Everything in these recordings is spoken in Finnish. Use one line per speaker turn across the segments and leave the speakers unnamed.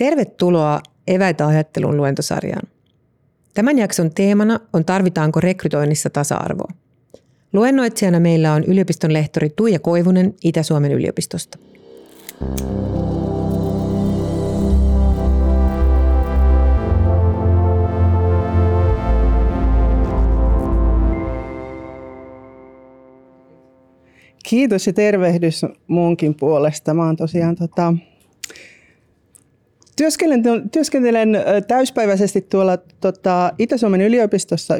Tervetuloa Eväitä ajattelun luentosarjaan. Tämän jakson teemana on Tarvitaanko rekrytoinnissa tasa-arvoa. Luennoitsijana meillä on yliopiston lehtori Tuija Koivunen Itä-Suomen yliopistosta.
Kiitos ja tervehdys muunkin puolesta. Mä oon tosiaan tota, Työskentelen, työskentelen täyspäiväisesti tuolla tota, Itä-Suomen yliopistossa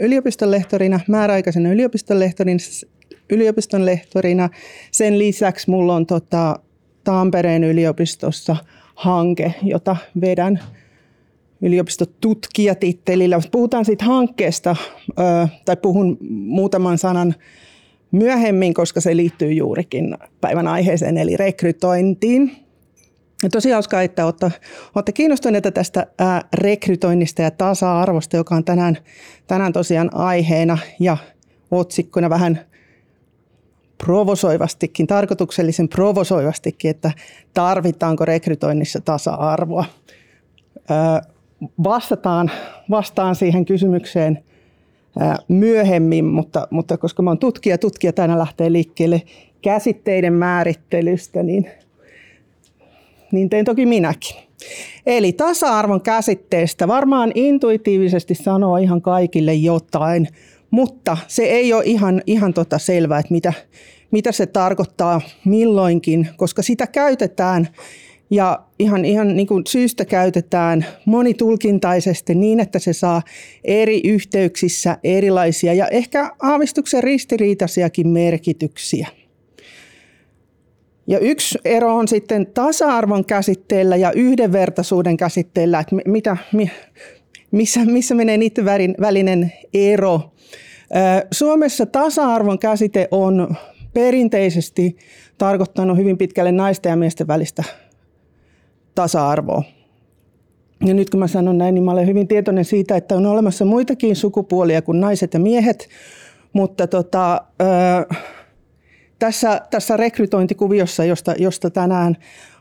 yliopistonlehtorina, määräaikaisena yliopistonlehtorina, yliopistonlehtorina. Sen lisäksi mulla on tota, Tampereen yliopistossa hanke, jota vedän yliopistotutkijatittelillä. Puhutaan siitä hankkeesta, tai puhun muutaman sanan myöhemmin, koska se liittyy juurikin päivän aiheeseen, eli rekrytointiin. Ja tosi hauskaa, että olette, olette kiinnostuneita tästä ää, rekrytoinnista ja tasa-arvosta, joka on tänään, tänään tosiaan aiheena ja otsikkona vähän provosoivastikin, tarkoituksellisen provosoivastikin, että tarvitaanko rekrytoinnissa tasa-arvoa. Ää, vastataan, vastaan siihen kysymykseen ää, myöhemmin, mutta, mutta koska mä oon tutkija, tutkija tänään lähtee liikkeelle käsitteiden määrittelystä, niin – niin tein toki minäkin. Eli tasa-arvon käsitteestä varmaan intuitiivisesti sanoo ihan kaikille jotain, mutta se ei ole ihan, ihan tota selvää, että mitä, mitä se tarkoittaa milloinkin, koska sitä käytetään ja ihan, ihan niin kuin syystä käytetään monitulkintaisesti niin, että se saa eri yhteyksissä erilaisia ja ehkä aavistuksen ristiriitaisiakin merkityksiä. Ja yksi ero on sitten tasa-arvon käsitteellä ja yhdenvertaisuuden käsitteellä, että mitä, missä, missä menee niiden välinen ero. Suomessa tasa-arvon käsite on perinteisesti tarkoittanut hyvin pitkälle naisten ja miesten välistä tasa-arvoa. Ja nyt kun mä sanon näin, niin mä olen hyvin tietoinen siitä, että on olemassa muitakin sukupuolia kuin naiset ja miehet, mutta tota, tässä, tässä rekrytointikuviossa, josta, josta tänään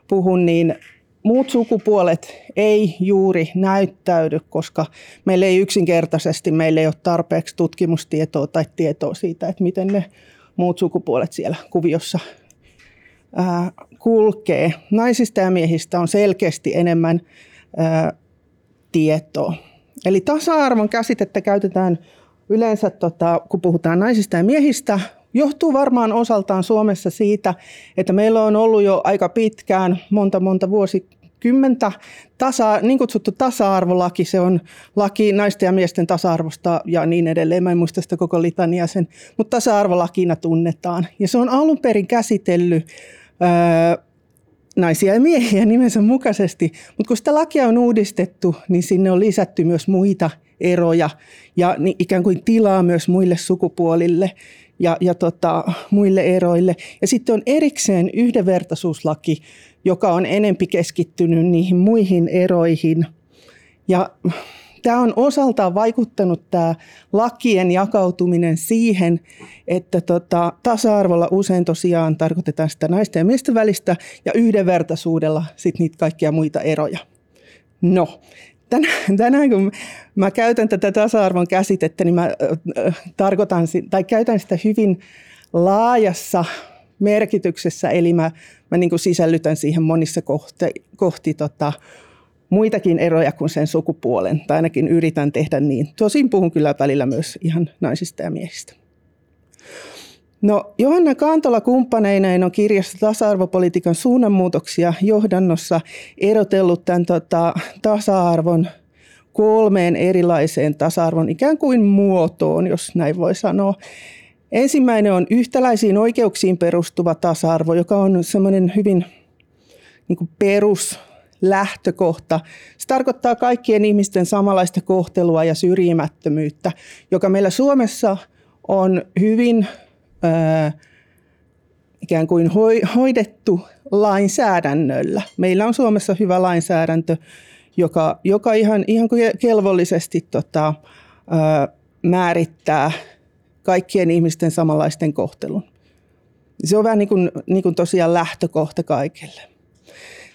puhun, niin muut sukupuolet ei juuri näyttäydy, koska meillä ei yksinkertaisesti meillä ei ole tarpeeksi tutkimustietoa tai tietoa siitä, että miten ne muut sukupuolet siellä kuviossa ää, kulkee. Naisista ja miehistä on selkeästi enemmän ää, tietoa. Eli tasa-arvon käsitettä käytetään yleensä, tota, kun puhutaan naisista ja miehistä, Johtuu varmaan osaltaan Suomessa siitä, että meillä on ollut jo aika pitkään, monta monta vuosikymmentä, tasa, niin kutsuttu tasa-arvolaki. Se on laki naisten ja miesten tasa-arvosta ja niin edelleen. Mä en muista sitä koko litania sen, mutta tasa-arvolakina tunnetaan. Ja se on alun perin käsitellyt öö, naisia ja miehiä nimensä mukaisesti, mutta kun sitä lakia on uudistettu, niin sinne on lisätty myös muita eroja ja ikään kuin tilaa myös muille sukupuolille ja, ja tota, muille eroille. Ja sitten on erikseen yhdenvertaisuuslaki, joka on enempi keskittynyt niihin muihin eroihin. Ja tämä on osaltaan vaikuttanut tämä lakien jakautuminen siihen, että tota, tasa-arvolla usein tosiaan tarkoitetaan sitä naisten ja miesten välistä ja yhdenvertaisuudella sitten niitä kaikkia muita eroja. No, tänään, tänään kun mä käytän tätä tasa-arvon käsitettä, niin mä tarkoitan tai käytän sitä hyvin laajassa merkityksessä, eli mä, mä niin sisällytän siihen monissa kohti, kohti tota, muitakin eroja kuin sen sukupuolen, tai ainakin yritän tehdä niin. Tosin puhun kyllä välillä myös ihan naisista ja miehistä. No, Johanna Kantola kumppaneineen on kirjassa tasa-arvopolitiikan suunnanmuutoksia johdannossa erotellut tämän tota, tasa-arvon kolmeen erilaiseen tasa-arvon ikään kuin muotoon, jos näin voi sanoa. Ensimmäinen on yhtäläisiin oikeuksiin perustuva tasa-arvo, joka on semmoinen hyvin niin kuin peruslähtökohta. Se tarkoittaa kaikkien ihmisten samanlaista kohtelua ja syrjimättömyyttä, joka meillä Suomessa on hyvin ikään kuin hoidettu lainsäädännöllä. Meillä on Suomessa hyvä lainsäädäntö, joka, joka ihan, ihan kelvollisesti tota, määrittää kaikkien ihmisten samanlaisten kohtelun. Se on vähän niin kuin, niin kuin tosiaan lähtökohta kaikille.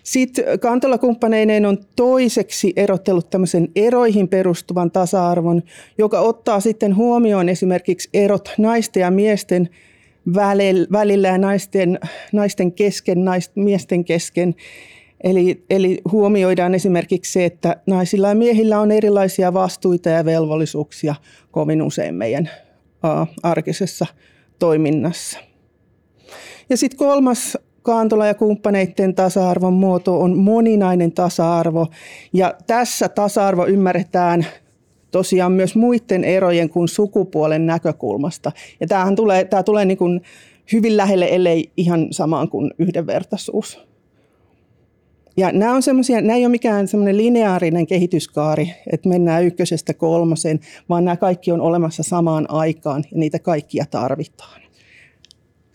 Sitten kantolakumppaneineen on toiseksi erottellut tämmöisen eroihin perustuvan tasa-arvon, joka ottaa sitten huomioon esimerkiksi erot naisten ja miesten välillä ja naisten, naisten kesken, naisten, miesten kesken. Eli, eli huomioidaan esimerkiksi se, että naisilla ja miehillä on erilaisia vastuita ja velvollisuuksia kovin usein meidän arkisessa toiminnassa. Ja sitten kolmas Kaantola ja kumppaneiden tasa-arvon muoto on moninainen tasa-arvo. Ja tässä tasa-arvo ymmärretään tosiaan myös muiden erojen kuin sukupuolen näkökulmasta. Ja tämähän tulee, tämä tulee niin kuin hyvin lähelle, ellei ihan samaan kuin yhdenvertaisuus. Ja nämä, on nämä ei ole mikään semmoinen lineaarinen kehityskaari, että mennään ykkösestä kolmoseen, vaan nämä kaikki on olemassa samaan aikaan ja niitä kaikkia tarvitaan.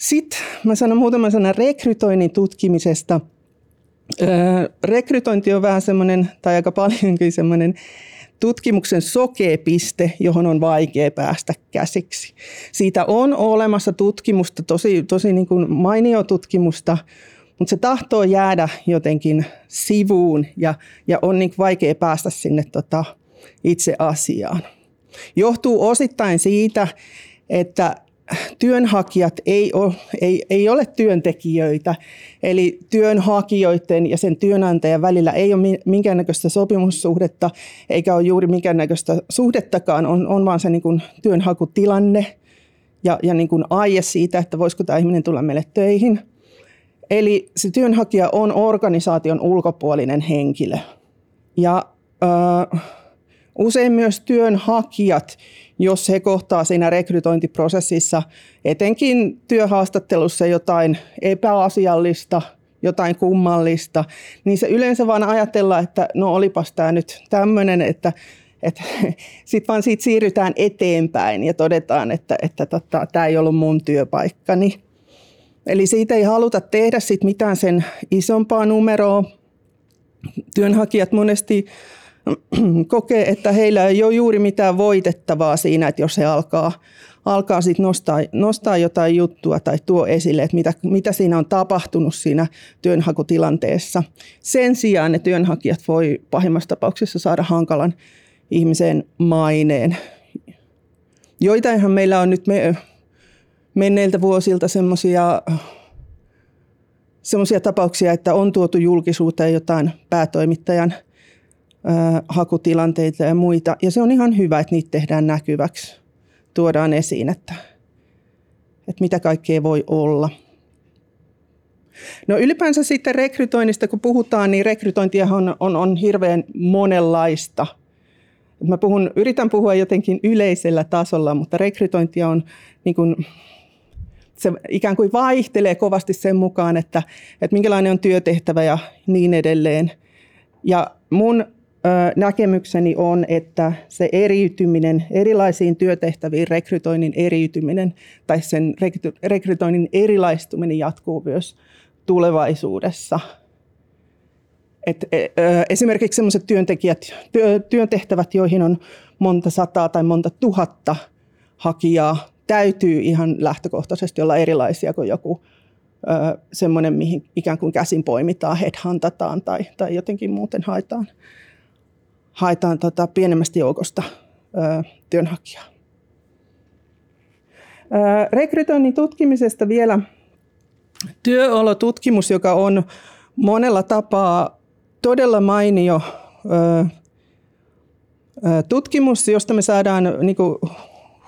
Sitten mä sanon muutaman sanan rekrytoinnin tutkimisesta. Öö, rekrytointi on vähän semmoinen, tai aika paljonkin semmoinen tutkimuksen sokeepiste, johon on vaikea päästä käsiksi. Siitä on olemassa tutkimusta, tosi, tosi niin kuin mainio tutkimusta, mutta se tahtoo jäädä jotenkin sivuun ja, ja on niin vaikea päästä sinne tota itse asiaan. Johtuu osittain siitä, että työnhakijat ei ole, ei, ei ole työntekijöitä, eli työnhakijoiden ja sen työnantajan välillä ei ole minkäännäköistä sopimussuhdetta, eikä ole juuri minkäännäköistä suhdettakaan, on, on vaan se niin kuin työnhakutilanne ja, ja niin kuin aie siitä, että voisiko tämä ihminen tulla meille töihin. Eli se työnhakija on organisaation ulkopuolinen henkilö. Ja äh, usein myös työnhakijat jos he kohtaa siinä rekrytointiprosessissa, etenkin työhaastattelussa jotain epäasiallista, jotain kummallista, niin se yleensä vaan ajatellaan, että no olipas tämä nyt tämmöinen, että että sitten vaan siitä siirrytään eteenpäin ja todetaan, että, että tota, tämä ei ollut mun työpaikkani. Eli siitä ei haluta tehdä sit mitään sen isompaa numeroa. Työnhakijat monesti kokee, että heillä ei ole juuri mitään voitettavaa siinä, että jos he alkaa, alkaa sit nostaa, nostaa jotain juttua tai tuo esille, että mitä, mitä siinä on tapahtunut siinä työnhakutilanteessa. Sen sijaan ne työnhakijat voi pahimmassa tapauksessa saada hankalan ihmisen maineen. Joitainhan meillä on nyt me, menneiltä vuosilta semmoisia semmoisia tapauksia, että on tuotu julkisuuteen jotain päätoimittajan – hakutilanteita ja muita. Ja se on ihan hyvä, että niitä tehdään näkyväksi, tuodaan esiin, että, että mitä kaikkea voi olla. No ylipäänsä sitten rekrytoinnista, kun puhutaan, niin rekrytointia on, on, on hirveän monenlaista. Mä puhun, yritän puhua jotenkin yleisellä tasolla, mutta rekrytointia on niin kuin, se ikään kuin vaihtelee kovasti sen mukaan, että, että minkälainen on työtehtävä ja niin edelleen. Ja mun näkemykseni on, että se eriytyminen, erilaisiin työtehtäviin rekrytoinnin eriytyminen tai sen rekrytoinnin erilaistuminen jatkuu myös tulevaisuudessa. Et, esimerkiksi sellaiset työntekijät, työ, työtehtävät, joihin on monta sataa tai monta tuhatta hakijaa, täytyy ihan lähtökohtaisesti olla erilaisia kuin joku semmoinen, mihin ikään kuin käsin poimitaan, headhuntataan tai, tai jotenkin muuten haetaan haetaan tota pienemmästä joukosta ö, työnhakijaa. Ö, rekrytoinnin tutkimisesta vielä työolotutkimus, joka on monella tapaa todella mainio ö, tutkimus, josta me saadaan niin kuin,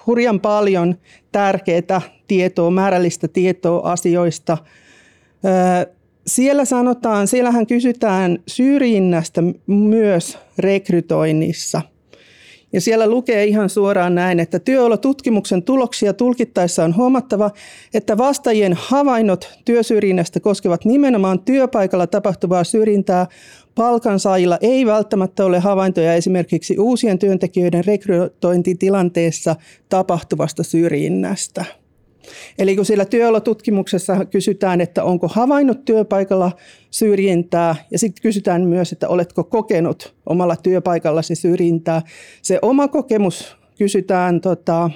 hurjan paljon tärkeää tietoa, määrällistä tietoa asioista. Siellä sanotaan, siellähän kysytään syrjinnästä myös rekrytoinnissa. Ja siellä lukee ihan suoraan näin, että työolotutkimuksen tuloksia tulkittaessa on huomattava, että vastaajien havainnot työsyrjinnästä koskevat nimenomaan työpaikalla tapahtuvaa syrjintää. Palkansaajilla ei välttämättä ole havaintoja esimerkiksi uusien työntekijöiden rekrytointitilanteessa tapahtuvasta syrjinnästä. Eli kun siellä työolotutkimuksessa kysytään, että onko havainnut työpaikalla syrjintää, ja sitten kysytään myös, että oletko kokenut omalla työpaikallasi syrjintää. Se oma kokemus kysytään tota,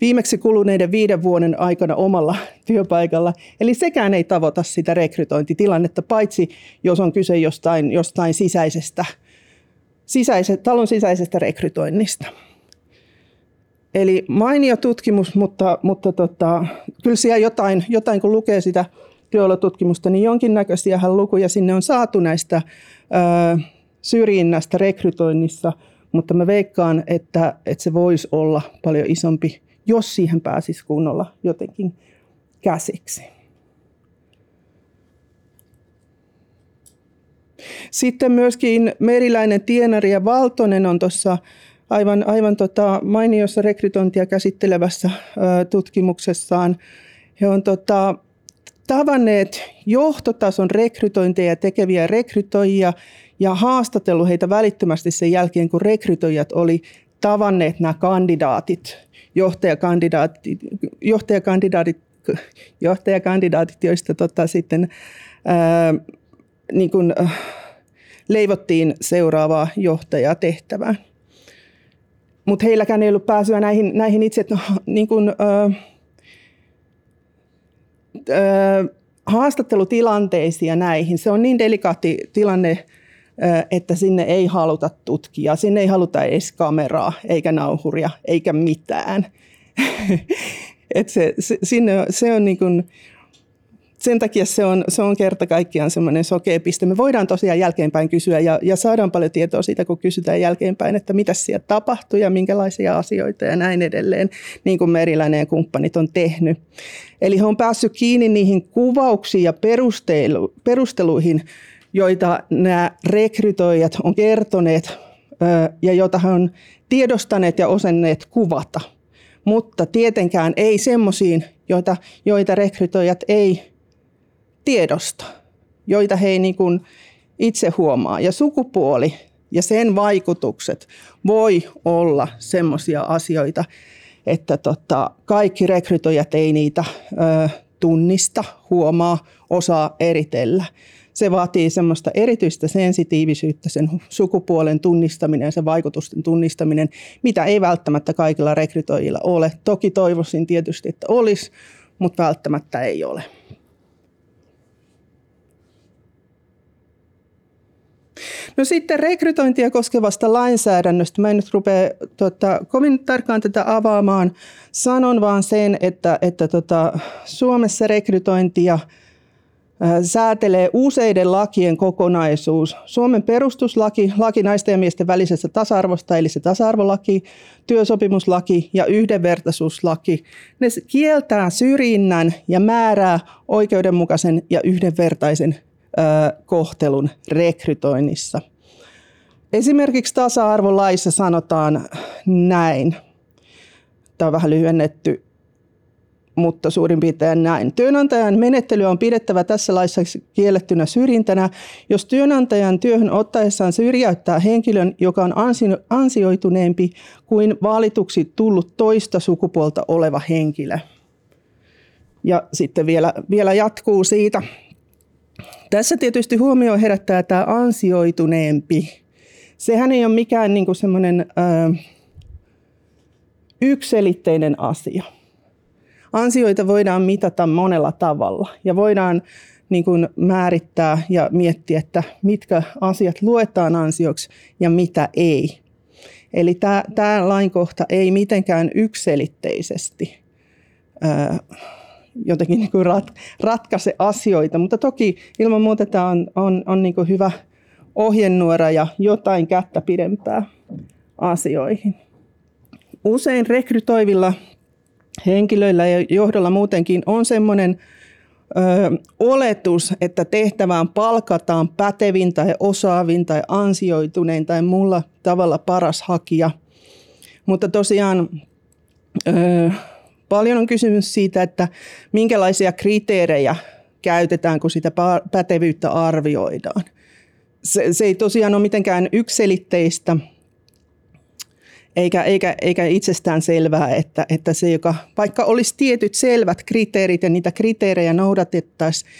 viimeksi kuluneiden viiden vuoden aikana omalla työpaikalla. Eli sekään ei tavoita sitä rekrytointitilannetta, paitsi jos on kyse jostain, jostain sisäisestä, sisäisestä, talon sisäisestä rekrytoinnista. Eli mainio tutkimus, mutta, mutta tota, kyllä siellä jotain, jotain, kun lukee sitä työolotutkimusta, niin jonkinnäköisiä lukuja sinne on saatu näistä ö, syrjinnästä rekrytoinnissa, mutta mä veikkaan, että, että se voisi olla paljon isompi, jos siihen pääsisi kunnolla jotenkin käsiksi. Sitten myöskin Meriläinen, Tienari ja Valtonen on tuossa aivan, aivan tota mainiossa rekrytointia käsittelevässä tutkimuksessaan. He on tota, tavanneet johtotason rekrytointeja tekeviä rekrytoijia ja haastatellut heitä välittömästi sen jälkeen, kun rekrytoijat oli tavanneet nämä kandidaatit, johtajakandidaatit, johtajakandidaatit, johtajakandidaatit joista tota sitten ää, niin kuin, äh, leivottiin seuraavaa johtajaa tehtävään. Mutta heilläkään ei ollut pääsyä näihin, näihin itse no, niin kuin, äh, äh, haastattelutilanteisiin ja näihin. Se on niin delikaatti tilanne, että sinne ei haluta tutkia, sinne ei haluta edes kameraa, eikä nauhuria, eikä mitään. Et se, se, sinne, se on niin kuin, sen takia se on, se on kerta kaikkiaan semmoinen sokea piste. Me voidaan tosiaan jälkeenpäin kysyä ja, ja saadaan paljon tietoa siitä, kun kysytään jälkeenpäin, että mitä siellä tapahtui ja minkälaisia asioita ja näin edelleen, niin kuin Meriläinen ja kumppanit on tehnyt. Eli he on päässyt kiinni niihin kuvauksiin ja perustelu, perusteluihin, joita nämä rekrytoijat on kertoneet ja joita he on tiedostaneet ja osanneet kuvata. Mutta tietenkään ei semmoisiin, joita, joita rekrytoijat ei tiedosta, joita he ei niin kuin itse huomaa. Ja sukupuoli ja sen vaikutukset voi olla semmoisia asioita, että tota, kaikki rekrytoijat ei niitä ö, tunnista, huomaa, osaa eritellä. Se vaatii semmoista erityistä sensitiivisyyttä, sen sukupuolen tunnistaminen ja sen vaikutusten tunnistaminen, mitä ei välttämättä kaikilla rekrytoijilla ole. Toki toivoisin tietysti, että olisi, mutta välttämättä ei ole. No sitten rekrytointia koskevasta lainsäädännöstä. Mä en nyt rupea tota, kovin tarkkaan tätä avaamaan. Sanon vaan sen, että, että tota, Suomessa rekrytointia säätelee useiden lakien kokonaisuus. Suomen perustuslaki, laki naisten ja miesten välisestä tasa-arvosta, eli se tasa-arvolaki, työsopimuslaki ja yhdenvertaisuuslaki. Ne kieltää syrjinnän ja määrää oikeudenmukaisen ja yhdenvertaisen kohtelun rekrytoinnissa. Esimerkiksi tasa-arvolaissa sanotaan näin. Tämä on vähän lyhennetty, mutta suurin piirtein näin. Työnantajan menettely on pidettävä tässä laissa kiellettynä syrjintänä, jos työnantajan työhön ottaessaan syrjäyttää henkilön, joka on ansioituneempi kuin valituksi tullut toista sukupuolta oleva henkilö. Ja sitten vielä, vielä jatkuu siitä. Tässä tietysti huomio herättää tämä ansioituneempi. Sehän ei ole mikään niin semmoinen ykselitteinen asia. Ansioita voidaan mitata monella tavalla ja voidaan niin kuin määrittää ja miettiä, että mitkä asiat luetaan ansioksi ja mitä ei. Eli tämä, tämä lainkohta ei mitenkään ykselitteisesti ää, jotenkin niin kuin rat, ratkaise asioita. Mutta toki ilman muuta tämä on, on, on niin kuin hyvä ohjenuora ja jotain kättä pidempää asioihin. Usein rekrytoivilla henkilöillä ja johdolla muutenkin on semmoinen ö, oletus, että tehtävään palkataan pätevin tai osaavin tai ansioitunein tai muulla tavalla paras hakija. Mutta tosiaan ö, Paljon on kysymys siitä, että minkälaisia kriteerejä käytetään, kun sitä pätevyyttä arvioidaan. Se, se ei tosiaan ole mitenkään ykselitteistä, eikä, eikä, eikä itsestään selvää, että, että se, joka vaikka olisi tietyt selvät kriteerit ja niitä kriteerejä noudatettaisiin,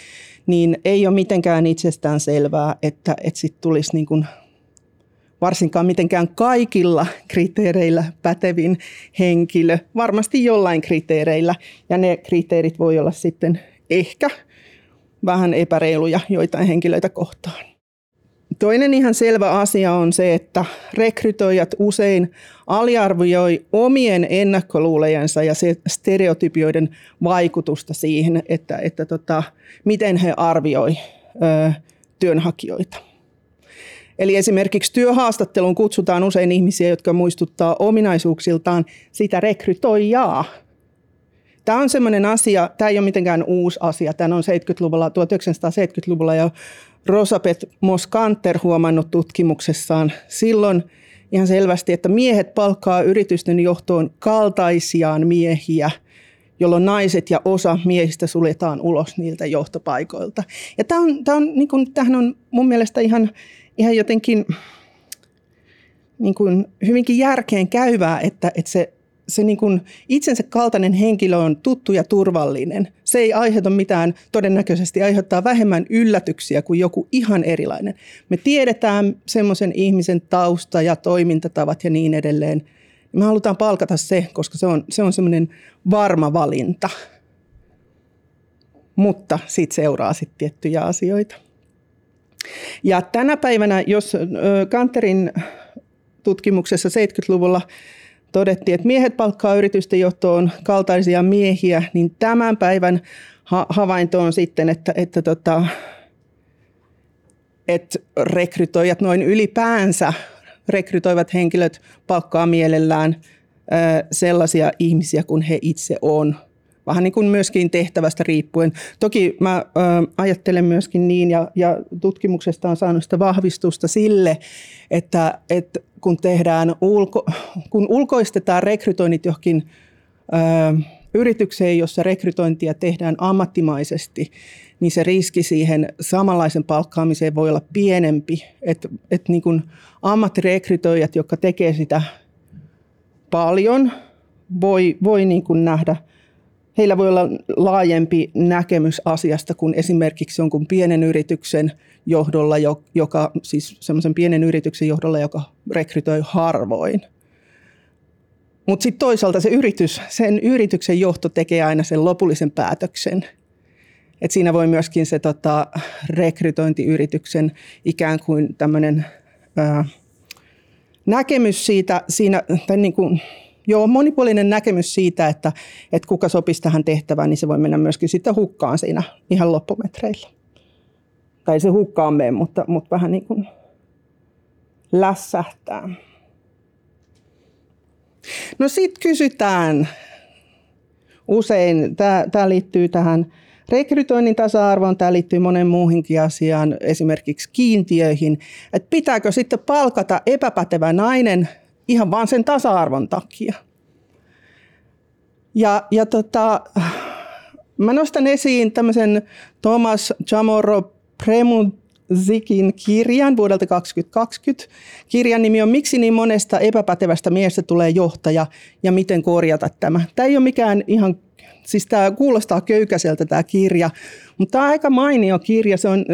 niin ei ole mitenkään itsestään selvää, että, että sitten tulisi niin kuin varsinkaan mitenkään kaikilla kriteereillä pätevin henkilö, varmasti jollain kriteereillä. Ja ne kriteerit voi olla sitten ehkä vähän epäreiluja joitain henkilöitä kohtaan. Toinen ihan selvä asia on se, että rekrytoijat usein aliarvioi omien ennakkoluulejensa ja stereotypioiden vaikutusta siihen, että, että tota, miten he arvioi ö, työnhakijoita. Eli esimerkiksi työhaastatteluun kutsutaan usein ihmisiä, jotka muistuttaa ominaisuuksiltaan sitä rekrytoijaa. Tämä on sellainen asia, tämä ei ole mitenkään uusi asia. Tämä on 70-luvulla, 1970-luvulla jo Rosapet Moskanter huomannut tutkimuksessaan silloin ihan selvästi, että miehet palkkaa yritysten johtoon kaltaisiaan miehiä, jolloin naiset ja osa miehistä suljetaan ulos niiltä johtopaikoilta. Ja tämä on, tämä on, niin kuin, tämähän on mun mielestä ihan, ihan jotenkin niin kuin hyvinkin järkeen käyvää, että, että se se niin kuin itsensä kaltainen henkilö on tuttu ja turvallinen. Se ei aiheuta mitään, todennäköisesti aiheuttaa vähemmän yllätyksiä kuin joku ihan erilainen. Me tiedetään semmoisen ihmisen tausta ja toimintatavat ja niin edelleen. Me halutaan palkata se, koska se on, se on semmoinen varma valinta. Mutta siitä seuraa sitten tiettyjä asioita. Ja tänä päivänä, jos Kanterin tutkimuksessa 70-luvulla todettiin, että miehet palkkaa yritysten johtoon kaltaisia miehiä, niin tämän päivän ha- havainto on sitten, että, että, tota, että rekrytoijat noin ylipäänsä rekrytoivat henkilöt palkkaa mielellään sellaisia ihmisiä kuin he itse on. Vähän niin kuin myöskin tehtävästä riippuen. Toki mä ö, ajattelen myöskin niin, ja, ja tutkimuksesta on saanut sitä vahvistusta sille, että, että kun, tehdään ulko, kun ulkoistetaan rekrytoinnit johonkin ö, yritykseen, jossa rekrytointia tehdään ammattimaisesti, niin se riski siihen samanlaisen palkkaamiseen voi olla pienempi. Että et niin ammattirekrytoijat, jotka tekee sitä paljon, voi, voi niin kuin nähdä – heillä voi olla laajempi näkemys asiasta kuin esimerkiksi jonkun pienen yrityksen johdolla, joka, siis semmoisen pienen yrityksen johdolla, joka rekrytoi harvoin. Mutta sitten toisaalta se yritys, sen yrityksen johto tekee aina sen lopullisen päätöksen. Et siinä voi myöskin se tota, rekrytointiyrityksen ikään kuin tämmöinen näkemys siitä, siinä, tai niin kuin, Joo, monipuolinen näkemys siitä, että, että kuka sopisi tähän tehtävään, niin se voi mennä myöskin sitten hukkaan siinä ihan loppumetreillä. Tai se hukkaan mene, mutta, mutta vähän niin kuin lässähtää. No sitten kysytään usein, tämä liittyy tähän rekrytoinnin tasa-arvoon, tämä liittyy monen muuhinkin asiaan, esimerkiksi kiintiöihin, että pitääkö sitten palkata epäpätevä nainen ihan vaan sen tasa-arvon takia. Ja, ja tota, mä nostan esiin tämmöisen Thomas Chamorro Premuzikin kirjan vuodelta 2020. Kirjan nimi on Miksi niin monesta epäpätevästä miestä tulee johtaja ja miten korjata tämä. Tämä ei ole mikään ihan Siis tämä kuulostaa köykäiseltä tämä kirja, mutta tämä on aika mainio kirja. Se on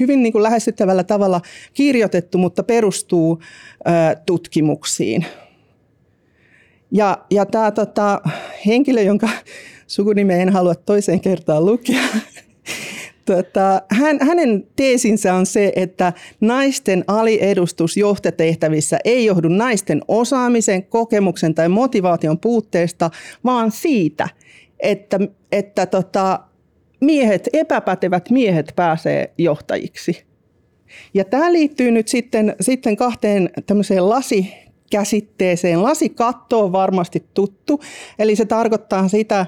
hyvin niin kuin lähestyttävällä tavalla kirjoitettu, mutta perustuu ä, tutkimuksiin. Ja, ja tämä tota, henkilö, jonka sukunimeä en halua toiseen kertaan lukea, Tota, hän, hänen teesinsä on se, että naisten aliedustus johtetehtävissä ei johdu naisten osaamisen, kokemuksen tai motivaation puutteesta, vaan siitä, että, että tota, miehet, epäpätevät miehet pääsee johtajiksi. Ja tämä liittyy nyt sitten, sitten kahteen tämmöiseen lasikäsitteeseen. Lasikatto on varmasti tuttu, eli se tarkoittaa sitä,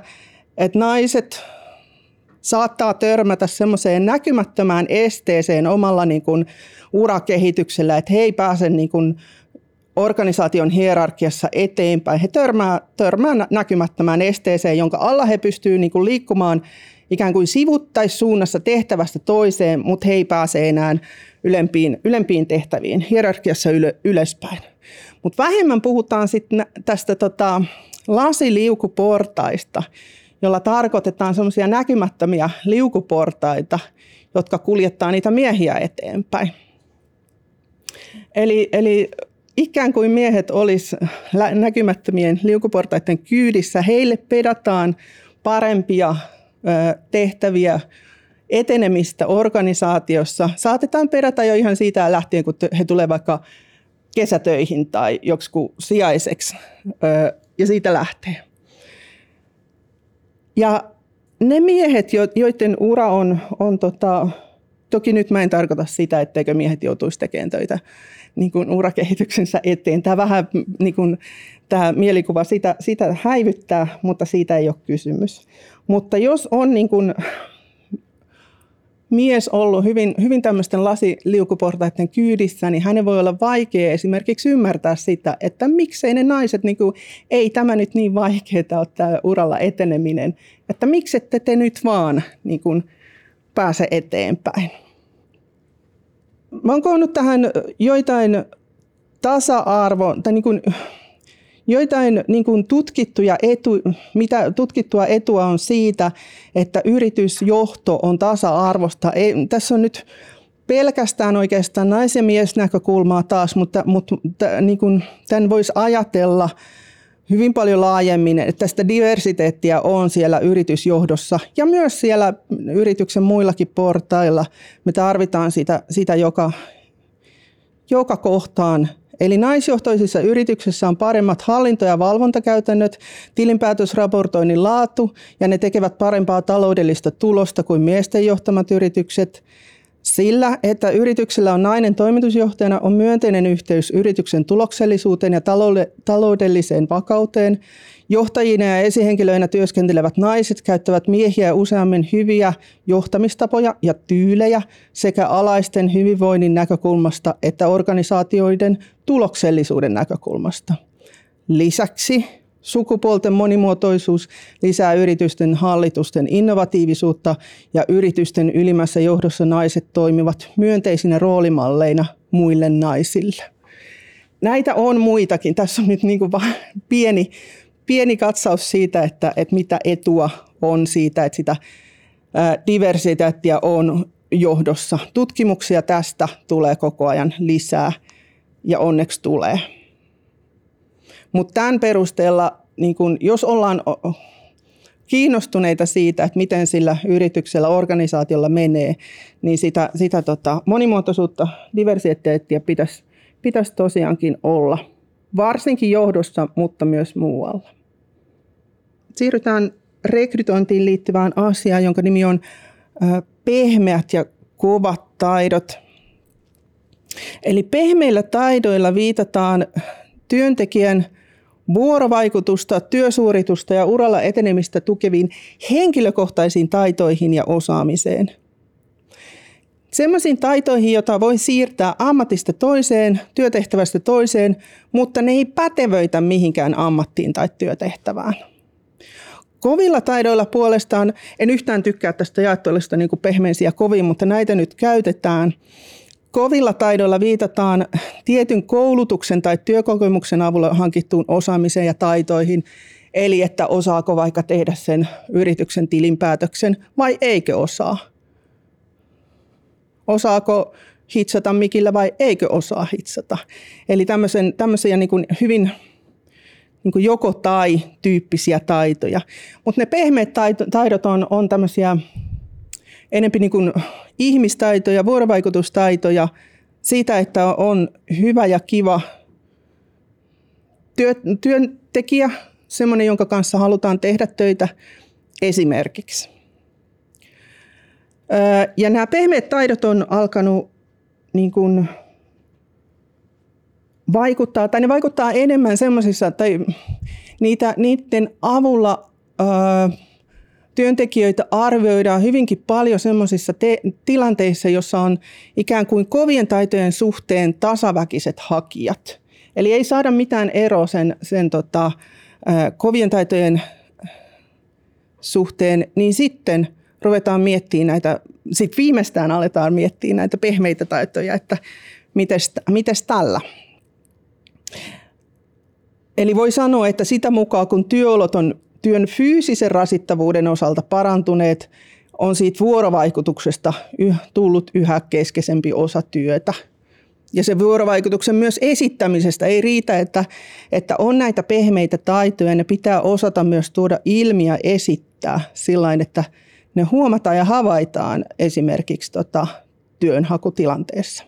että naiset saattaa törmätä semmoiseen näkymättömään esteeseen omalla niin kuin urakehityksellä, että he ei pääse niin kuin organisaation hierarkiassa eteenpäin. He törmää, törmää näkymättömään esteeseen, jonka alla he pystyvät niin kuin liikkumaan ikään kuin sivuttaissuunnassa tehtävästä toiseen, mutta he ei pääse enää ylempiin, ylempiin tehtäviin, hierarkiassa yle, ylöspäin. Mutta vähemmän puhutaan sitten tästä tota, lasiliukuportaista, jolla tarkoitetaan semmoisia näkymättömiä liukuportaita, jotka kuljettaa niitä miehiä eteenpäin. Eli, eli ikään kuin miehet olisi näkymättömien liukuportaiden kyydissä. Heille pedataan parempia tehtäviä etenemistä organisaatiossa. Saatetaan perätä jo ihan siitä lähtien, kun he tulevat vaikka kesätöihin tai joksikin sijaiseksi ja siitä lähtee. Ja ne miehet, joiden ura on, on tota, toki nyt mä en tarkoita sitä, etteikö miehet joutuisi tekemään töitä niin kuin urakehityksensä eteen. Tämä vähän niin kuin, tämä mielikuva sitä, sitä häivyttää, mutta siitä ei ole kysymys. Mutta jos on niin kuin mies ollut hyvin, hyvin tämmöisten lasiliukuportaiden kyydissä, niin hänen voi olla vaikea esimerkiksi ymmärtää sitä, että miksei ne naiset, niin kuin, ei tämä nyt niin vaikeaa ole tämä uralla eteneminen, että miksi ette te nyt vaan niin kuin, pääse eteenpäin. Mä oon koonnut tähän joitain tasa-arvo, tai niin kuin, joitain niin kuin tutkittuja etu, mitä tutkittua etua on siitä, että yritysjohto on tasa-arvosta. Ei, tässä on nyt pelkästään oikeastaan nais- ja miesnäkökulmaa taas, mutta, mutta niin kuin, tämän voisi ajatella hyvin paljon laajemmin, että tästä diversiteettiä on siellä yritysjohdossa ja myös siellä yrityksen muillakin portailla. Me tarvitaan sitä, sitä joka, joka kohtaan Eli naisjohtoisissa yrityksissä on paremmat hallinto- ja valvontakäytännöt, tilinpäätösraportoinnin laatu ja ne tekevät parempaa taloudellista tulosta kuin miesten johtamat yritykset. Sillä, että yrityksellä on nainen toimitusjohtajana, on myönteinen yhteys yrityksen tuloksellisuuteen ja taloudelliseen vakauteen. Johtajina ja esihenkilöinä työskentelevät naiset käyttävät miehiä useammin hyviä johtamistapoja ja tyylejä sekä alaisten hyvinvoinnin näkökulmasta että organisaatioiden tuloksellisuuden näkökulmasta. Lisäksi Sukupuolten monimuotoisuus lisää yritysten hallitusten innovatiivisuutta ja yritysten ylimmässä johdossa naiset toimivat myönteisinä roolimalleina muille naisille. Näitä on muitakin. Tässä on nyt niin kuin vain pieni, pieni katsaus siitä, että, että mitä etua on siitä, että sitä diversiteettiä on johdossa. Tutkimuksia tästä tulee koko ajan lisää ja onneksi tulee. Mutta tämän perusteella, niin kun, jos ollaan kiinnostuneita siitä, että miten sillä yrityksellä, organisaatiolla menee, niin sitä, sitä tota, monimuotoisuutta, diversiteettiä pitäisi, pitäisi tosiaankin olla. Varsinkin johdossa, mutta myös muualla. Siirrytään rekrytointiin liittyvään asiaan, jonka nimi on pehmeät ja kovat taidot. Eli pehmeillä taidoilla viitataan työntekijän vuorovaikutusta, työsuoritusta ja uralla etenemistä tukeviin henkilökohtaisiin taitoihin ja osaamiseen. Sellaisiin taitoihin, joita voi siirtää ammatista toiseen, työtehtävästä toiseen, mutta ne ei pätevöitä mihinkään ammattiin tai työtehtävään. Kovilla taidoilla puolestaan, en yhtään tykkää tästä jaettuolista niin pehmeisiä kovin, mutta näitä nyt käytetään – Kovilla taidoilla viitataan tietyn koulutuksen tai työkokemuksen avulla hankittuun osaamiseen ja taitoihin, eli että osaako vaikka tehdä sen yrityksen tilinpäätöksen vai eikö osaa. Osaako hitsata mikillä vai eikö osaa hitsata. Eli tämmöisen, tämmöisiä niin kuin hyvin niin kuin joko tai tyyppisiä taitoja. Mutta ne pehmeät taidot on, on tämmöisiä enempi niin kuin ihmistaitoja, vuorovaikutustaitoja, siitä, että on hyvä ja kiva työ, työntekijä, semmoinen, jonka kanssa halutaan tehdä töitä esimerkiksi. Ja nämä pehmeät taidot on alkanut niin kuin vaikuttaa, tai ne vaikuttaa enemmän semmoisissa, tai niitä, niiden avulla työntekijöitä arvioidaan hyvinkin paljon sellaisissa te- tilanteissa, jossa on ikään kuin kovien taitojen suhteen tasaväkiset hakijat. Eli ei saada mitään eroa sen, sen tota, kovien taitojen suhteen, niin sitten ruvetaan miettimään näitä, sitten viimeistään aletaan miettiä näitä pehmeitä taitoja, että mites tällä. Eli voi sanoa, että sitä mukaan kun työolot on työn fyysisen rasittavuuden osalta parantuneet, on siitä vuorovaikutuksesta tullut yhä keskeisempi osa työtä. Ja se vuorovaikutuksen myös esittämisestä ei riitä, että, että on näitä pehmeitä taitoja, ne pitää osata myös tuoda ilmi ja esittää sillä että ne huomataan ja havaitaan esimerkiksi tota, työnhakutilanteessa.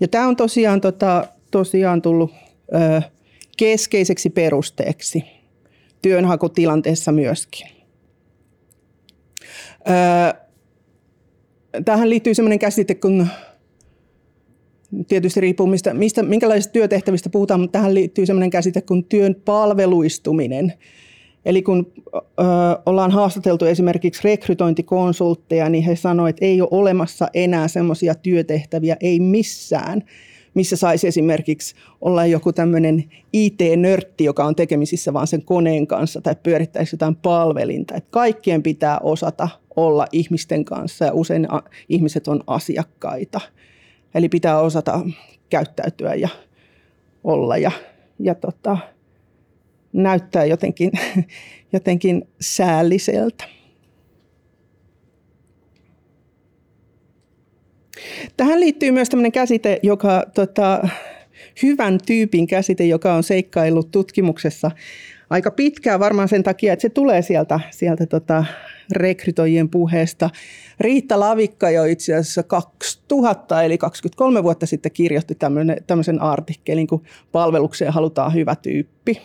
Ja tämä on tosiaan, tota, tosiaan tullut ö, keskeiseksi perusteeksi työnhakutilanteessa myöskin. Ö, tähän liittyy sellainen käsite kun tietysti riippuu mistä, mistä, minkälaisista työtehtävistä puhutaan, mutta tähän liittyy sellainen käsite kuin työn palveluistuminen. Eli kun ö, ollaan haastateltu esimerkiksi rekrytointikonsultteja, niin he sanoivat, että ei ole olemassa enää semmoisia työtehtäviä, ei missään, missä saisi esimerkiksi olla joku tämmöinen IT-nörtti, joka on tekemisissä vaan sen koneen kanssa tai pyörittäisi jotain palvelinta. Että kaikkien pitää osata olla ihmisten kanssa ja usein ihmiset on asiakkaita. Eli pitää osata käyttäytyä ja olla ja, ja tota, näyttää jotenkin, jotenkin säälliseltä. Tähän liittyy myös tämmöinen käsite, joka tota, hyvän tyypin käsite, joka on seikkaillut tutkimuksessa aika pitkään varmaan sen takia, että se tulee sieltä, sieltä tota, rekrytoijien puheesta. Riitta Lavikka jo itse asiassa 2000 eli 23 vuotta sitten kirjoitti tämmöisen artikkelin, kun palvelukseen halutaan hyvä tyyppi.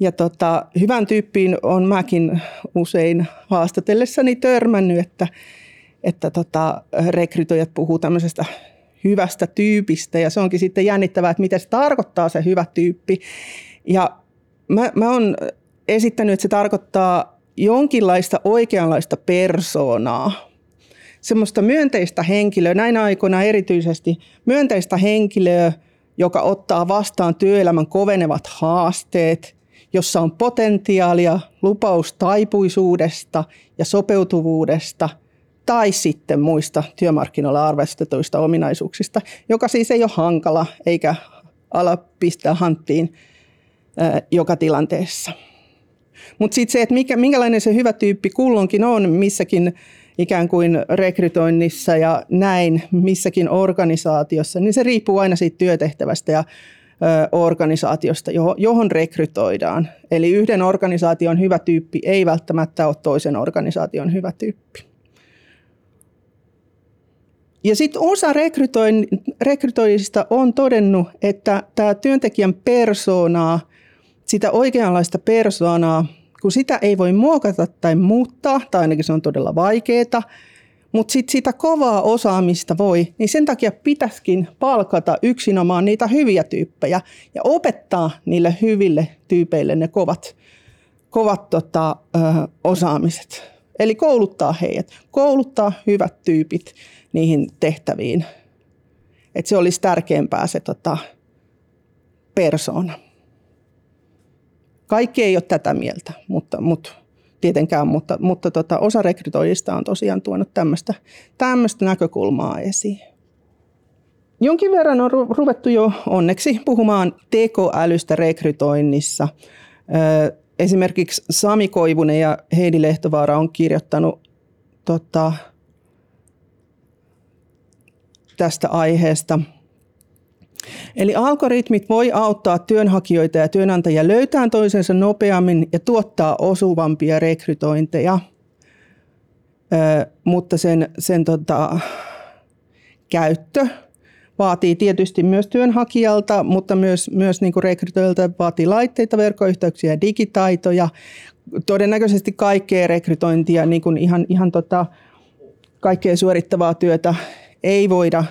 Ja tota, hyvän tyyppiin on mäkin usein haastatellessani törmännyt, että, että tota, rekrytoijat puhuu tämmöisestä hyvästä tyypistä ja se onkin sitten jännittävää, että mitä se tarkoittaa se hyvä tyyppi. Ja mä, mä oon esittänyt, että se tarkoittaa jonkinlaista oikeanlaista persoonaa, semmoista myönteistä henkilöä, näin aikoina erityisesti myönteistä henkilöä, joka ottaa vastaan työelämän kovenevat haasteet, jossa on potentiaalia, lupaus taipuisuudesta ja sopeutuvuudesta tai sitten muista työmarkkinoilla arvostetuista ominaisuuksista, joka siis ei ole hankala eikä ala pistää hanttiin joka tilanteessa. Mutta sitten se, että mikä, minkälainen se hyvä tyyppi kulloinkin on missäkin ikään kuin rekrytoinnissa ja näin missäkin organisaatiossa, niin se riippuu aina siitä työtehtävästä ja organisaatiosta, johon rekrytoidaan. Eli yhden organisaation hyvä tyyppi ei välttämättä ole toisen organisaation hyvä tyyppi. Ja sitten osa rekrytoijista on todennut, että tämä työntekijän persoonaa, sitä oikeanlaista persoonaa, kun sitä ei voi muokata tai muuttaa, tai ainakin se on todella vaikeaa, mutta sitten sitä kovaa osaamista voi, niin sen takia pitäisikin palkata yksinomaan niitä hyviä tyyppejä ja opettaa niille hyville tyypeille ne kovat, kovat tota, ö, osaamiset. Eli kouluttaa heidät, kouluttaa hyvät tyypit niihin tehtäviin. Että se olisi tärkeämpää se tota, persona. Kaikki ei ole tätä mieltä, mutta, mutta tietenkään, mutta, mutta tota, osa rekrytoijista on tosiaan tuonut tämmöistä näkökulmaa esiin. Jonkin verran on ruvettu jo onneksi puhumaan tekoälystä rekrytoinnissa. Esimerkiksi Sami Koivunen ja Heidi Lehtovaara on kirjoittanut tota, tästä aiheesta – Eli algoritmit voi auttaa työnhakijoita ja työnantajia löytämään toisensa nopeammin ja tuottaa osuvampia rekrytointeja, Ö, mutta sen, sen tota, käyttö vaatii tietysti myös työnhakijalta, mutta myös, myös niin kuin rekrytoilta vaatii laitteita, verkkoyhteyksiä ja digitaitoja. Todennäköisesti kaikkea rekrytointia, niin kuin ihan, ihan tota, kaikkea suorittavaa työtä ei voida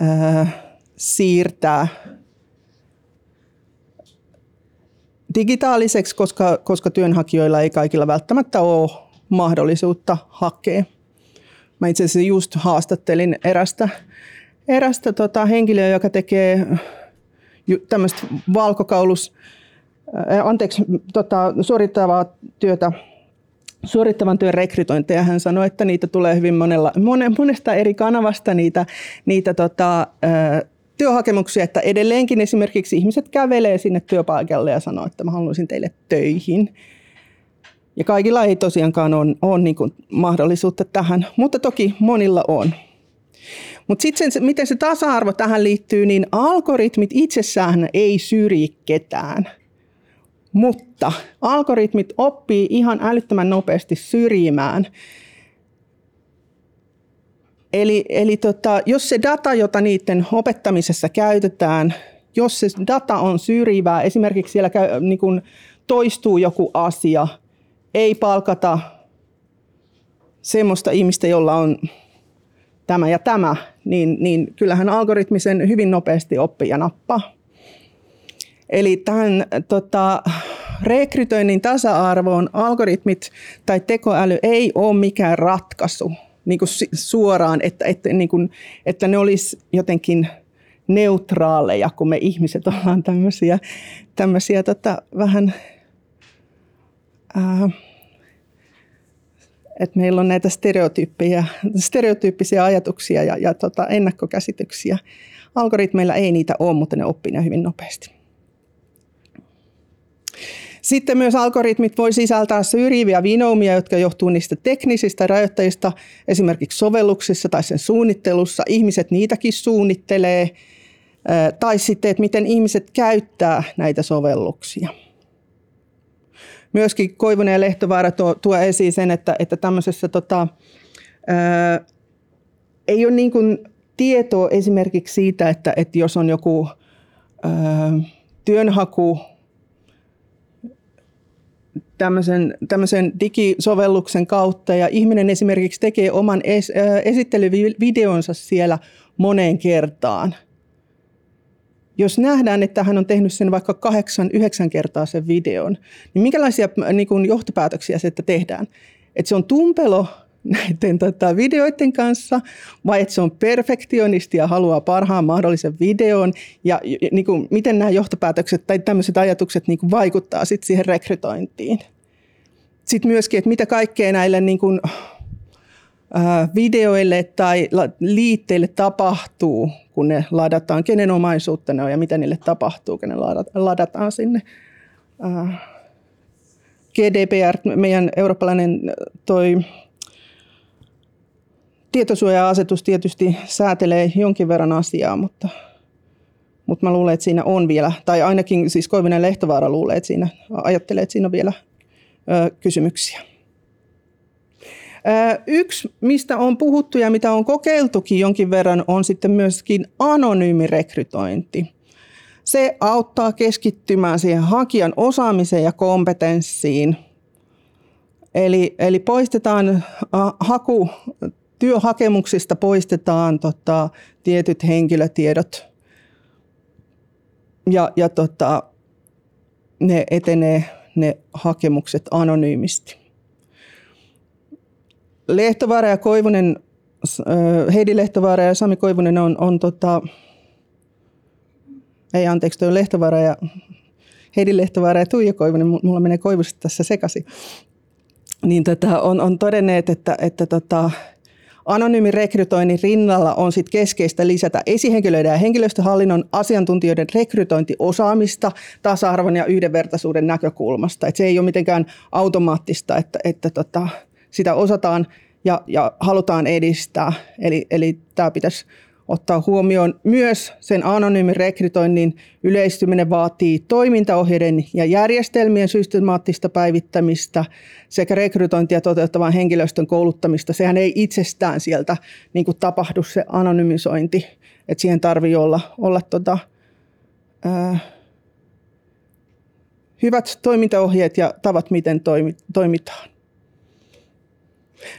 ää, siirtää digitaaliseksi, koska, koska työnhakijoilla ei kaikilla välttämättä ole mahdollisuutta hakea. Mä itse asiassa just haastattelin erästä, erästä tota henkilöä, joka tekee tämmöistä valkokaulus, anteeksi, tota, suorittavaa työtä suorittavan työn rekrytointeja. Hän sanoi, että niitä tulee hyvin monella, monesta eri kanavasta niitä, niitä tota, työhakemuksia, että edelleenkin esimerkiksi ihmiset kävelee sinne työpaikalle ja sanoo, että mä haluaisin teille töihin. Ja kaikilla ei tosiaankaan ole, ole niin kuin mahdollisuutta tähän, mutta toki monilla on. Mutta sitten miten se tasa-arvo tähän liittyy, niin algoritmit itsessään ei syrji ketään. Mutta algoritmit oppii ihan älyttömän nopeasti syrjimään. Eli, eli tota, jos se data, jota niiden opettamisessa käytetään, jos se data on syrjivää, esimerkiksi siellä käy, niin kun toistuu joku asia, ei palkata semmoista ihmistä, jolla on tämä ja tämä, niin, niin kyllähän algoritmisen hyvin nopeasti oppii ja nappaa. Eli tähän tota, rekrytoinnin tasa-arvoon algoritmit tai tekoäly ei ole mikään ratkaisu niin kuin suoraan, että, että, niin kuin, että ne olisi jotenkin neutraaleja, kun me ihmiset ollaan tämmöisiä, tämmöisiä tota, vähän... Ää, että meillä on näitä stereotyyppejä, stereotyyppisiä ajatuksia ja, ja tota, ennakkokäsityksiä. Algoritmeilla ei niitä ole, mutta ne oppii ne hyvin nopeasti. Sitten myös algoritmit voi sisältää syrjiviä vinoumia, jotka johtuu niistä teknisistä rajoitteista, esimerkiksi sovelluksissa tai sen suunnittelussa. Ihmiset niitäkin suunnittelee. Tai sitten, että miten ihmiset käyttää näitä sovelluksia. Myöskin Koivunen ja Lehtovaara tuo, tuo esiin sen, että, että tämmöisessä tota, ää, ei ole niin tietoa esimerkiksi siitä, että, että jos on joku ää, työnhaku tämmöisen, tämmöisen digisovelluksen kautta ja ihminen esimerkiksi tekee oman es, ää, esittelyvideonsa siellä moneen kertaan – jos nähdään, että hän on tehnyt sen vaikka kahdeksan, yhdeksän kertaa sen videon, niin minkälaisia niin kuin johtopäätöksiä se, että tehdään? Että se on tumpelo näiden tota, videoiden kanssa, vai että se on perfektionisti ja haluaa parhaan mahdollisen videon, ja, ja niin kuin, miten nämä johtopäätökset tai tämmöiset ajatukset niin kuin vaikuttaa sit siihen rekrytointiin. Sitten myöskin, että mitä kaikkea näille niin kuin, videoille tai liitteille tapahtuu, kun ne ladataan, kenen omaisuutta ne on ja mitä niille tapahtuu, kun ne ladataan sinne. GDPR, meidän eurooppalainen toi tietosuoja-asetus tietysti säätelee jonkin verran asiaa, mutta, mutta mä luulen, että siinä on vielä, tai ainakin siis Koivinen Lehtovaara luulee, että siinä, ajattelee, että siinä on vielä ö, kysymyksiä. Yksi, mistä on puhuttu ja mitä on kokeiltukin jonkin verran, on sitten myöskin anonyymi rekrytointi. Se auttaa keskittymään siihen hakijan osaamiseen ja kompetenssiin. Eli, eli poistetaan haku, työhakemuksista poistetaan tota, tietyt henkilötiedot ja, ja tota, ne etenee ne hakemukset anonyymisti. Lehtovaara ja Koivunen, Heidi Lehtovaara ja Sami Koivunen on, on tota, ei anteeksi, toi Lehtovaara ja Heidi Lehtovaara ja Tuija Koivunen, mulla menee Koivusta tässä sekaisin, niin tota, on, on todenneet, että, että tota, anonyymin rekrytoinnin rinnalla on sit keskeistä lisätä esihenkilöiden ja henkilöstöhallinnon asiantuntijoiden rekrytointiosaamista tasa-arvon ja yhdenvertaisuuden näkökulmasta. Et se ei ole mitenkään automaattista, että, että tota, sitä osataan ja, ja halutaan edistää. Eli, eli tämä pitäisi ottaa huomioon myös sen anonyymin rekrytoinnin yleistyminen vaatii toimintaohjeiden ja järjestelmien systemaattista päivittämistä sekä rekrytointia toteuttavan henkilöstön kouluttamista. Sehän ei itsestään sieltä niin kuin tapahdu se anonymisointi, että siihen tarvii olla, olla tota, ää, hyvät toimintaohjeet ja tavat, miten toimi, toimitaan.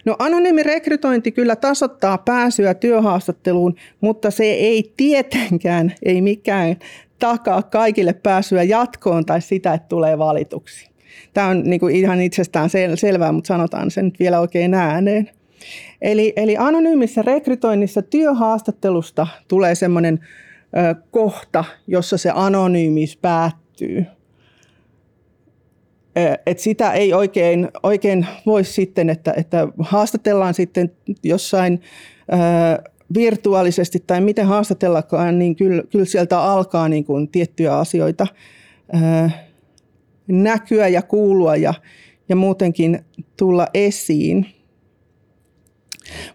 No anonyymi rekrytointi kyllä tasoittaa pääsyä työhaastatteluun, mutta se ei tietenkään, ei mikään takaa kaikille pääsyä jatkoon tai sitä, että tulee valituksi. Tämä on niin kuin ihan itsestään sel- selvää, mutta sanotaan sen nyt vielä oikein ääneen. Eli, eli anonyymissä rekrytoinnissa työhaastattelusta tulee semmoinen kohta, jossa se anonyymis päättyy – et sitä ei oikein, oikein voi sitten, että, että haastatellaan sitten jossain virtuaalisesti tai miten haastatellakaan, niin kyllä, kyllä sieltä alkaa niin kuin tiettyjä asioita näkyä ja kuulua ja, ja muutenkin tulla esiin.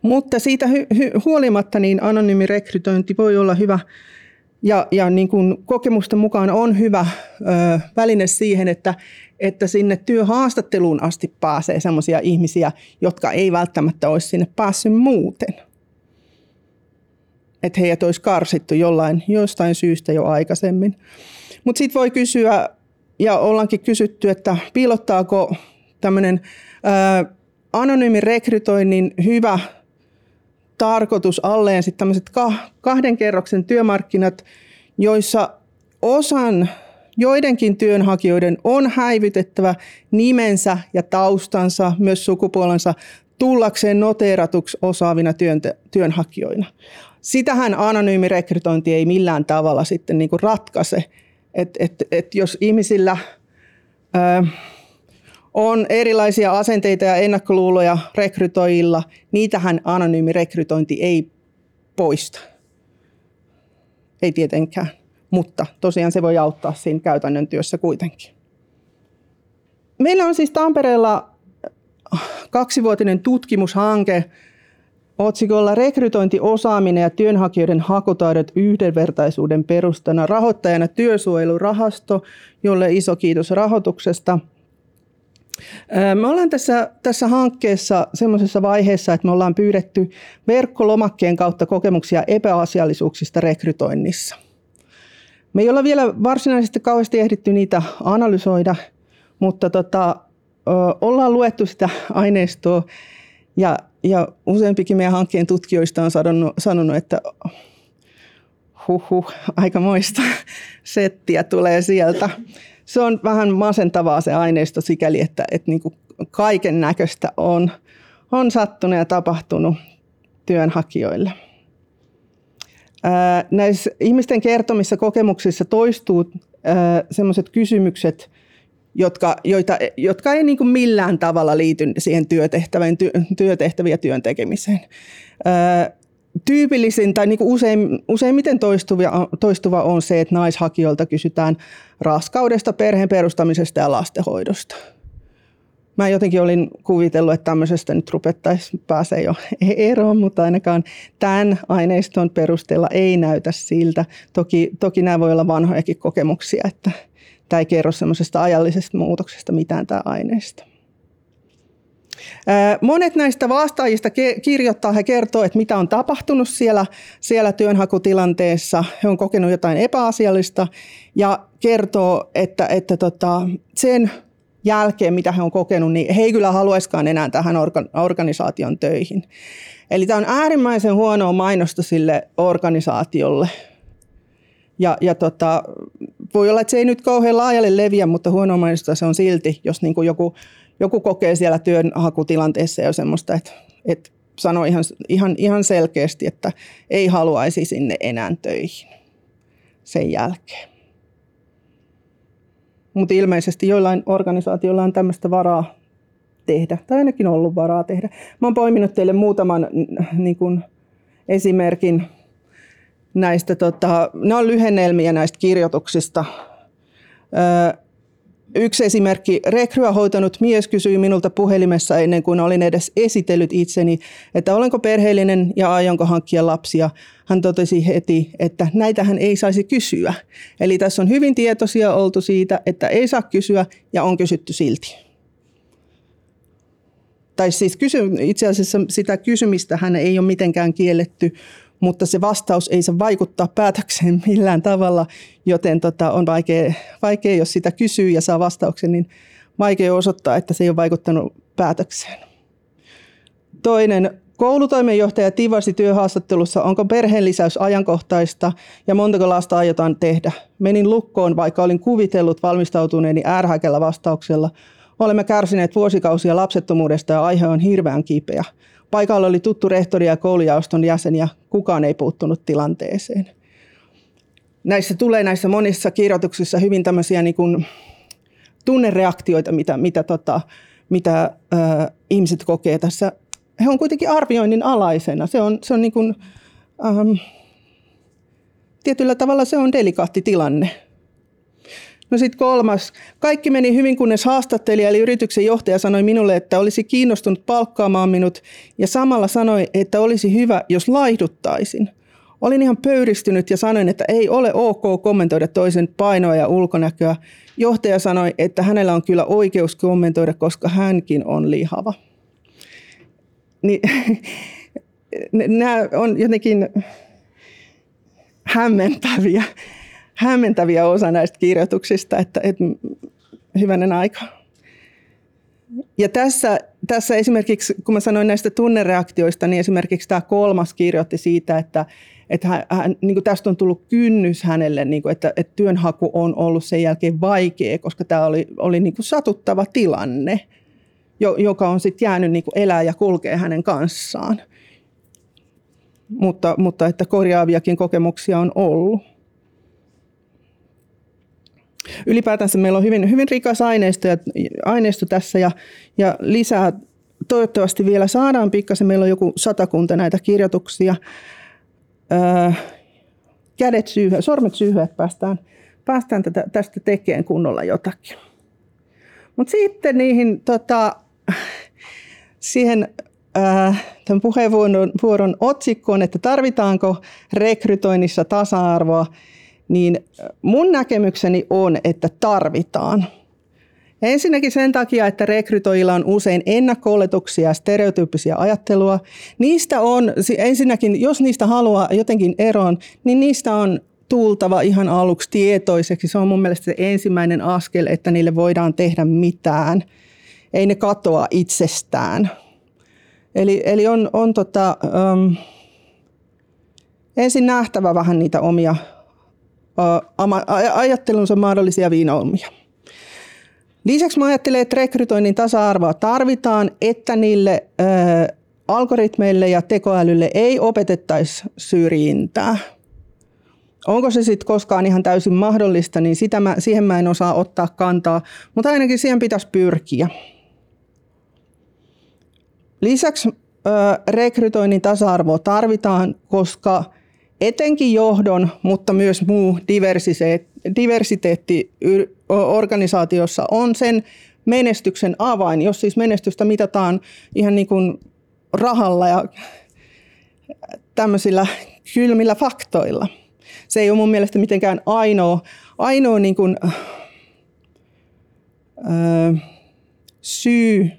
Mutta siitä hy- hy- huolimatta niin anonyymi rekrytointi voi olla hyvä ja, ja niin kuin kokemusten mukaan on hyvä ö, väline siihen, että, että sinne työhaastatteluun asti pääsee sellaisia ihmisiä, jotka ei välttämättä olisi sinne päässyt muuten. Että heidät olisi karsittu jollain, jostain syystä jo aikaisemmin. Mutta sitten voi kysyä, ja ollaankin kysytty, että piilottaako tämmöinen anonyymin rekrytoinnin hyvä tarkoitus alleen sitten tämmöiset kahden kerroksen työmarkkinat, joissa osan joidenkin työnhakijoiden on häivytettävä nimensä ja taustansa, myös sukupuolensa, tullakseen noteeratuksi osaavina työnhakijoina. Sitähän anonyymi rekrytointi ei millään tavalla sitten niin ratkaise. Et, et, et jos ihmisillä ö, on erilaisia asenteita ja ennakkoluuloja rekrytoijilla, niitähän anonyymi rekrytointi ei poista. Ei tietenkään, mutta tosiaan se voi auttaa siinä käytännön työssä kuitenkin. Meillä on siis Tampereella kaksivuotinen tutkimushanke otsikolla Rekrytointi, osaaminen ja työnhakijoiden hakutaidot yhdenvertaisuuden perustana. Rahoittajana Työsuojelurahasto, jolle iso kiitos rahoituksesta – me ollaan tässä, tässä hankkeessa semmoisessa vaiheessa, että me ollaan pyydetty verkkolomakkeen kautta kokemuksia epäasiallisuuksista rekrytoinnissa. Me ei olla vielä varsinaisesti kauheasti ehditty niitä analysoida, mutta tota, ollaan luettu sitä aineistoa ja, ja useampikin meidän hankkeen tutkijoista on sanonut, sanonut että aika moista settiä tulee sieltä se on vähän masentavaa se aineisto sikäli, että, että niin kaiken näköistä on, on sattunut ja tapahtunut työnhakijoille. näissä ihmisten kertomissa kokemuksissa toistuu sellaiset kysymykset, jotka, joita, jotka ei niin millään tavalla liity siihen työtehtävään, ty, työtehtäviä työn tekemiseen tyypillisin tai niin kuin usein, useimmiten toistuva, toistuva on se, että naishakijoilta kysytään raskaudesta, perheen perustamisesta ja lastenhoidosta. Mä jotenkin olin kuvitellut, että tämmöisestä nyt rupettaisiin pääsee jo eroon, mutta ainakaan tämän aineiston perusteella ei näytä siltä. Toki, toki nämä voi olla vanhojakin kokemuksia, että tämä ei kerro semmoisesta ajallisesta muutoksesta mitään tämä aineisto. Monet näistä vastaajista kirjoittaa, he kertoo, että mitä on tapahtunut siellä, siellä työnhakutilanteessa. He on kokenut jotain epäasiallista ja kertoo, että, että tota, sen jälkeen, mitä he on kokenut, niin he ei kyllä haluaisikaan enää tähän organisaation töihin. Eli tämä on äärimmäisen huonoa mainosta sille organisaatiolle. Ja, ja tota, voi olla, että se ei nyt kauhean laajalle leviä, mutta huonoa mainosta se on silti, jos niin kuin joku joku kokee siellä työnhakutilanteessa jo semmoista, että, että sanoo ihan, ihan, ihan selkeästi, että ei haluaisi sinne enää töihin sen jälkeen. Mutta ilmeisesti joillain organisaatioilla on tämmöistä varaa tehdä, tai ainakin ollut varaa tehdä. Mä oon poiminut teille muutaman niin kun, esimerkin näistä, tota, ne on lyhennelmiä näistä kirjoituksista. Öö, Yksi esimerkki, rekryä hoitanut mies kysyi minulta puhelimessa ennen kuin olin edes esitellyt itseni, että olenko perheellinen ja aionko hankkia lapsia. Hän totesi heti, että näitä hän ei saisi kysyä. Eli tässä on hyvin tietoisia oltu siitä, että ei saa kysyä ja on kysytty silti. Tai siis kysy, itse asiassa sitä kysymistä hän ei ole mitenkään kielletty, mutta se vastaus ei saa vaikuttaa päätökseen millään tavalla, joten tota, on vaikea, vaikea, jos sitä kysyy ja saa vastauksen, niin vaikea osoittaa, että se ei ole vaikuttanut päätökseen. Toinen, koulutoimenjohtaja tivasi työhaastattelussa, onko perheen lisäys ajankohtaista ja montako lasta aiotaan tehdä. Menin lukkoon, vaikka olin kuvitellut valmistautuneeni ärhäkellä vastauksella. Olemme kärsineet vuosikausia lapsettomuudesta ja aihe on hirveän kipeä. Paikalla oli tuttu rehtori ja koulujaoston jäsen ja kukaan ei puuttunut tilanteeseen. Näissä tulee näissä monissa kirjoituksissa hyvin tämmöisiä niin kuin tunnereaktioita, mitä, mitä, tota, mitä äh, ihmiset kokee tässä. He on kuitenkin arvioinnin alaisena. Se on, se on niin kuin, ähm, tietyllä tavalla se on delikaatti tilanne. No sitten kolmas. Kaikki meni hyvin, kunnes haastattelija eli yrityksen johtaja sanoi minulle, että olisi kiinnostunut palkkaamaan minut ja samalla sanoi, että olisi hyvä, jos laihduttaisin. Olin ihan pöyristynyt ja sanoin, että ei ole ok kommentoida toisen painoa ja ulkonäköä. Johtaja sanoi, että hänellä on kyllä oikeus kommentoida, koska hänkin on lihava. Niin, nämä on jotenkin hämmentäviä, hämmentäviä osa näistä kirjoituksista, että, että hyvänen aika. Ja tässä, tässä esimerkiksi, kun mä sanoin näistä tunnereaktioista, niin esimerkiksi tämä kolmas kirjoitti siitä, että, että hän, hän, niin tästä on tullut kynnys hänelle, niin kuin, että, että työnhaku on ollut sen jälkeen vaikea, koska tämä oli, oli niin kuin satuttava tilanne, joka on sitten jäänyt niin kuin elää ja kulkee hänen kanssaan mutta, mutta että korjaaviakin kokemuksia on ollut. Ylipäätänsä meillä on hyvin, hyvin rikas aineisto, ja, aineisto tässä ja, ja lisää toivottavasti vielä saadaan pikkasen. Meillä on joku satakunta näitä kirjoituksia. Öö, kädet syyhyä, sormet syyhyä, että päästään, päästään tätä, tästä tekemään kunnolla jotakin. Mutta sitten niihin, tota, siihen Äh, tämän puheenvuoron otsikkoon, että tarvitaanko rekrytoinnissa tasa-arvoa, niin mun näkemykseni on, että tarvitaan. Ensinnäkin sen takia, että rekrytoijilla on usein ennakko-oletuksia ja stereotyyppisiä ajattelua. Niistä on, ensinnäkin, jos niistä haluaa jotenkin eroon, niin niistä on tultava ihan aluksi tietoiseksi. Se on mun mielestä se ensimmäinen askel, että niille voidaan tehdä mitään. Ei ne katoa itsestään. Eli, eli on, on tota, um, ensin nähtävä vähän niitä omia ajattelunsa mahdollisia viinaumia. Lisäksi mä ajattelen, että rekrytoinnin tasa-arvoa tarvitaan, että niille uh, algoritmeille ja tekoälylle ei opetettaisi syrjintää. Onko se sitten koskaan ihan täysin mahdollista, niin sitä mä, siihen mä en osaa ottaa kantaa, mutta ainakin siihen pitäisi pyrkiä. Lisäksi ö, rekrytoinnin tasa-arvoa tarvitaan, koska etenkin johdon, mutta myös muu diversiteetti organisaatiossa on sen menestyksen avain, jos siis menestystä mitataan ihan niin kuin rahalla ja tämmöisillä kylmillä faktoilla. Se ei ole mun mielestä mitenkään ainoa, ainoa niin kuin, ö, syy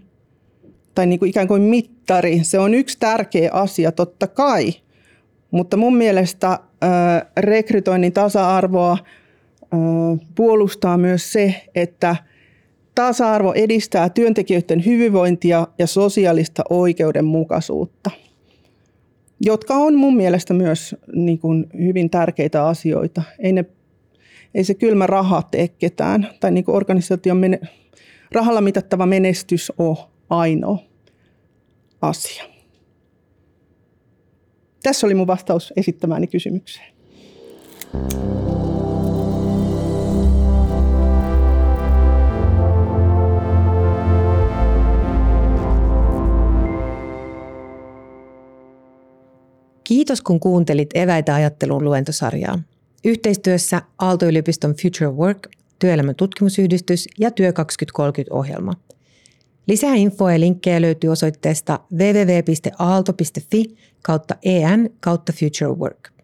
tai niin kuin ikään kuin mittari. Se on yksi tärkeä asia totta kai, mutta mun mielestä rekrytoinnin tasa-arvoa puolustaa myös se, että tasa-arvo edistää työntekijöiden hyvinvointia ja sosiaalista oikeudenmukaisuutta, jotka on mun mielestä myös niin kuin hyvin tärkeitä asioita. Ei, ne, ei se kylmä raha tee ketään, tai niin kuin organisaation mene, rahalla mitattava menestys ole ainoa asia. Tässä oli mun vastaus esittämääni kysymykseen.
Kiitos kun kuuntelit Eväitä ajattelun luentosarjaa. Yhteistyössä Aalto-yliopiston Future Work, työelämän tutkimusyhdistys ja Työ 2030-ohjelma – Lisää ja linkkejä löytyy osoitteesta www.aalto.fi kautta en kautta future work.